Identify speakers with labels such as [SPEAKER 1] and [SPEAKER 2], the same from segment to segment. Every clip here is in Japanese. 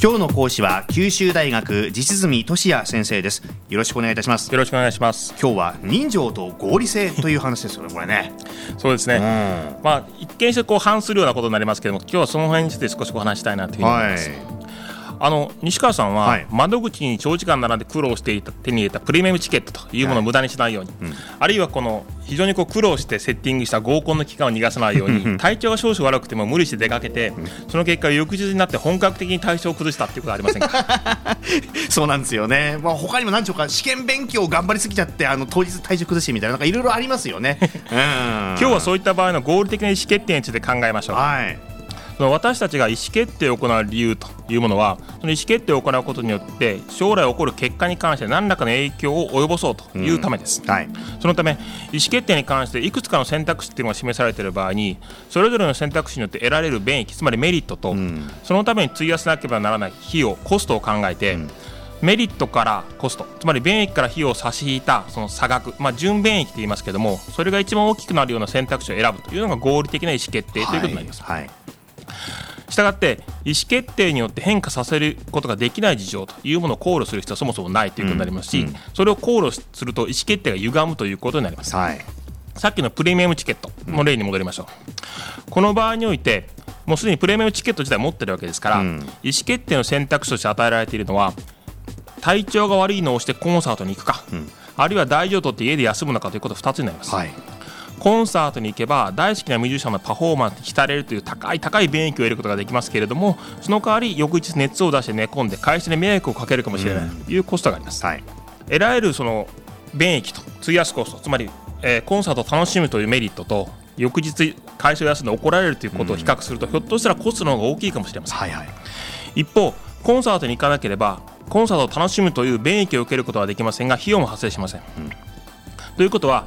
[SPEAKER 1] 今日の講師は九州大学実住俊也先生です。よろしくお願いいたします。
[SPEAKER 2] よろしくお願いします。
[SPEAKER 1] 今日は人情と合理性という話ですよねこれね。
[SPEAKER 2] そうですね、うん、まあ一見してこう反するようなことになりますけども今日はその辺について少しお話したいなというふうに思います、はいあの西川さんは、窓口に長時間並んで苦労していた手に入れたプレミアムチケットというものを無駄にしないように、はいうん、あるいはこの非常にこう苦労してセッティングした合コンの期間を逃がさないように体調が少々悪くても無理して出かけて、その結果翌日になって本格的に体調を崩したっていうことはありませんか？
[SPEAKER 1] そうなんですよね、まあ、他にも何でしょうか。試験勉強頑張りすぎちゃってあの当日体調崩しみたいななんかいろいろありますよね、
[SPEAKER 2] うん、今日はそういった場合の合理的な意思決定について考えましょう。はい私たちが意思決定を行う理由というものはその意思決定を行うことによって将来起こる結果に関して何らかの影響を及ぼそうというためです、うんはい、そのため意思決定に関していくつかの選択肢というのが示されている場合にそれぞれの選択肢によって得られる便益つまりメリットと、うん、そのために費やさなければならない費用コストを考えて、うん。メリットからコストつまり便益から費用を差し引いたその差額、まあ、純便益と言いますけどもそれが一番大きくなるような選択肢を選ぶというのが合理的な意思決定ということになります。はい。はいしたがって意思決定によって変化させることができない事情というものを考慮する必要はそもそもないということになりますし、うんうん、それを考慮すると意思決定が歪むということになります、はい、さっきのプレミアムチケットの例に戻りましょう、うん、この場合においてもうすでにプレミアムチケット自体持ってるわけですから、意思決定の選択肢として与えられているのは体調が悪いのをしてコンサートに行くか、あるいは大事を取って家で休むのかということ2つになります、はいコンサートに行けば大好きなミュージシャンのパフォーマンスに浸れるという高い高い便益を得ることができますけれどもその代わり翌日熱を出して寝込んで会社に迷惑をかけるかもしれない。というコストがあります、はい、得られるその便益と費やすコストつまり、えー、コンサートを楽しむというメリットと翌日会社を休んで怒られるということを比較すると、ひょっとしたらコストの方が大きいかもしれません、はいはい、一方コンサートに行かなければコンサートを楽しむという便益を受けることはできませんが費用も発生しません、うん、ということは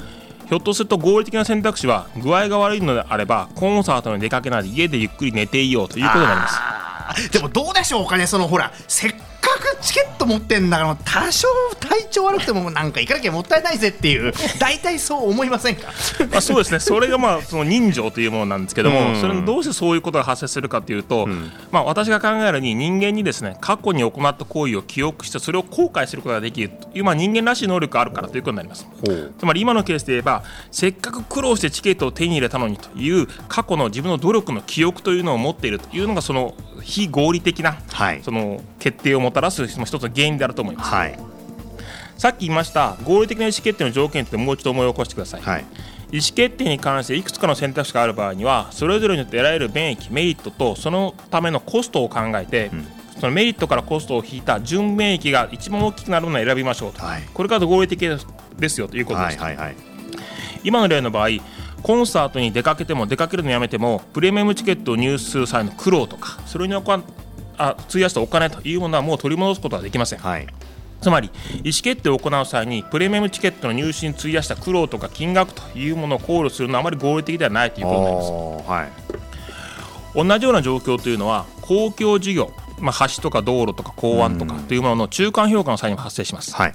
[SPEAKER 2] ひょっとすると合理的な選択肢は具合が悪いのであればコンサートに出かけないで家でゆっくり寝ていようということになります。
[SPEAKER 1] でもどうでしょうかねそのほらせっくチケット持ってんだから多少体調悪くてもなんか行かなきゃもったいないぜっていう大体そう思いませんか？
[SPEAKER 2] まあそうですね。それがまあその人情というものなんですけども、うん、それどうしてそういうことが発生するかというと、うん、まあ私が考えるに人間にですね過去に行った行為を記憶してそれを後悔することができるというまあ人間らしい能力があるからということになります。つまり今のケースで言えばせっかく苦労してチケットを手に入れたのにという過去の自分の努力の記憶というのを持っているというのがその非合理的な、はい、その決定をもたらす一つの原因であると思います、はい、さっき言いました合理的な意思決定の条件ってもう一度思い起こしてください、はい、意思決定に関していくつかの選択肢がある場合にはそれぞれによって得られる便益メリットとそのためのコストを考えて、うん、そのメリットからコストを引いた純便益が一番大きくなるものを選びましょうと、はい、これから合理的ですよということです、はいはいはい、今の例の場合コンサートに出かけても出かけるのやめてもプレミアムチケットを入手する際の苦労とかそれにあ費やしたお金というものはもう取り戻すことはできません。はい。つまり意思決定を行う際にプレミアムチケットの入手に費やした苦労とか金額というものを考慮するのはあまり合理的ではないということになります、はい、同じような状況というのは公共事業まあ、橋とか道路とか港湾とかというものの中間評価の際にも発生します、はい、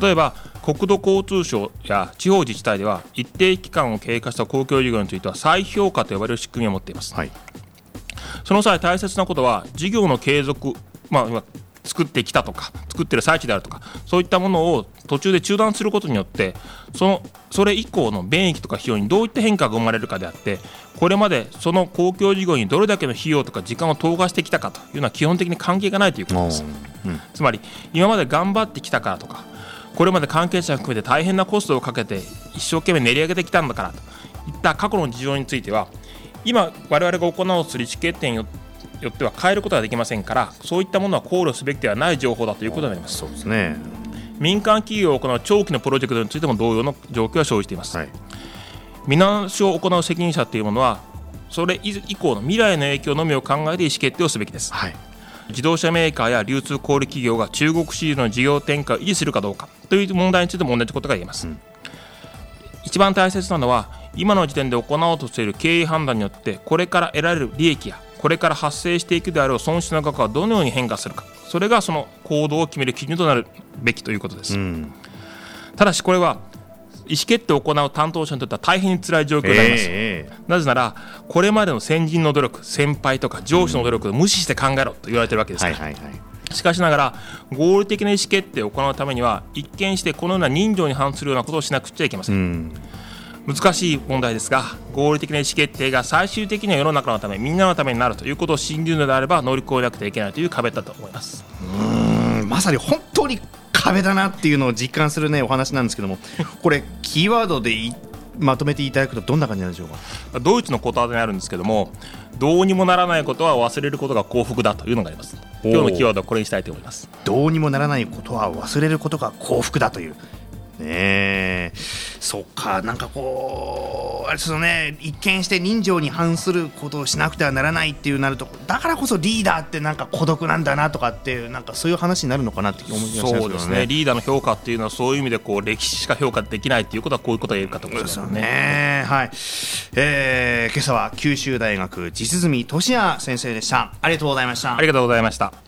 [SPEAKER 2] 例えば国土交通省や地方自治体では一定期間を経過した公共事業については再評価と呼ばれる仕組みを持っています、はいその際大切なことは事業の継続、まあ、作ってきたとか作ってる最中であるとかそういったものを途中で中断することによってそのそれ以降の便益とか費用にどういった変化が生まれるかであってこれまでその公共事業にどれだけの費用とか時間を投下してきたかというのは基本的に関係がないということです、うん、つまり今まで頑張ってきたからとかこれまで関係者含めて大変なコストをかけて一生懸命練り上げてきたんだからといった過去の事情については今我々が行おうとする意思決定によっては変えることはできませんからそういったものは考慮すべきではない情報だということになります。
[SPEAKER 1] そうですね。
[SPEAKER 2] 民間企業を行う長期のプロジェクトについても同様の状況が生じています、はい、見直しを行う責任者というものはそれ以降の未来の影響のみを考えて意思決定をすべきです、はい、自動車メーカーや流通小売企業が中国市場の事業展開を維持するかどうかという問題についても同じことが言えます、うん、一番大切なのは今の時点で行おうとしている経営判断によってこれから得られる利益やこれから発生していくであろう損失の額はどのように変化するか。それがその行動を決める基準となるべきということです、うん、ただしこれは意思決定を行う担当者にとっては大変に辛い状況になります、えー、なぜならこれまでの先人の努力先輩とか上司の努力を無視して考えろと言われてるわけですから、はいはいはい。しかしながら合理的な意思決定を行うためには一見してこのような人情に反するようなことをしなくちゃいけません、ん難しい問題ですが合理的な意思決定が最終的には世の中のためみんなのためになるということを信じるのであれば乗り越えなくてはいけないという壁だと思います。
[SPEAKER 1] うんまさに本当に壁だなっていうのを実感するねお話なんですけども これキーワードでまとめていただくとどんな感じなんでしょう
[SPEAKER 2] か？ドイツのことわざにあるんですけどもどうにもならないことは忘れることが幸福だというのがあります。今日のキーワードはこれにしたいと思います。
[SPEAKER 1] どうにもならないことは忘れることが幸福だという。ねそっかなんかこうあれですよね一見して人情に反することをしなくてはならないっていうなるとだからこそリーダーってなんか孤独なんだなとかっていうなんかそういう話になるのかなって思いますね。
[SPEAKER 2] そうですね。リーダーの評価っていうのはそういう意味でこう歴史しか評価できないっていうことはこういうことが言えるかと思いますよね。
[SPEAKER 1] はい、えー、今朝は九州大学実住俊也先生でした。ありがとうございました。
[SPEAKER 2] ありがとうございました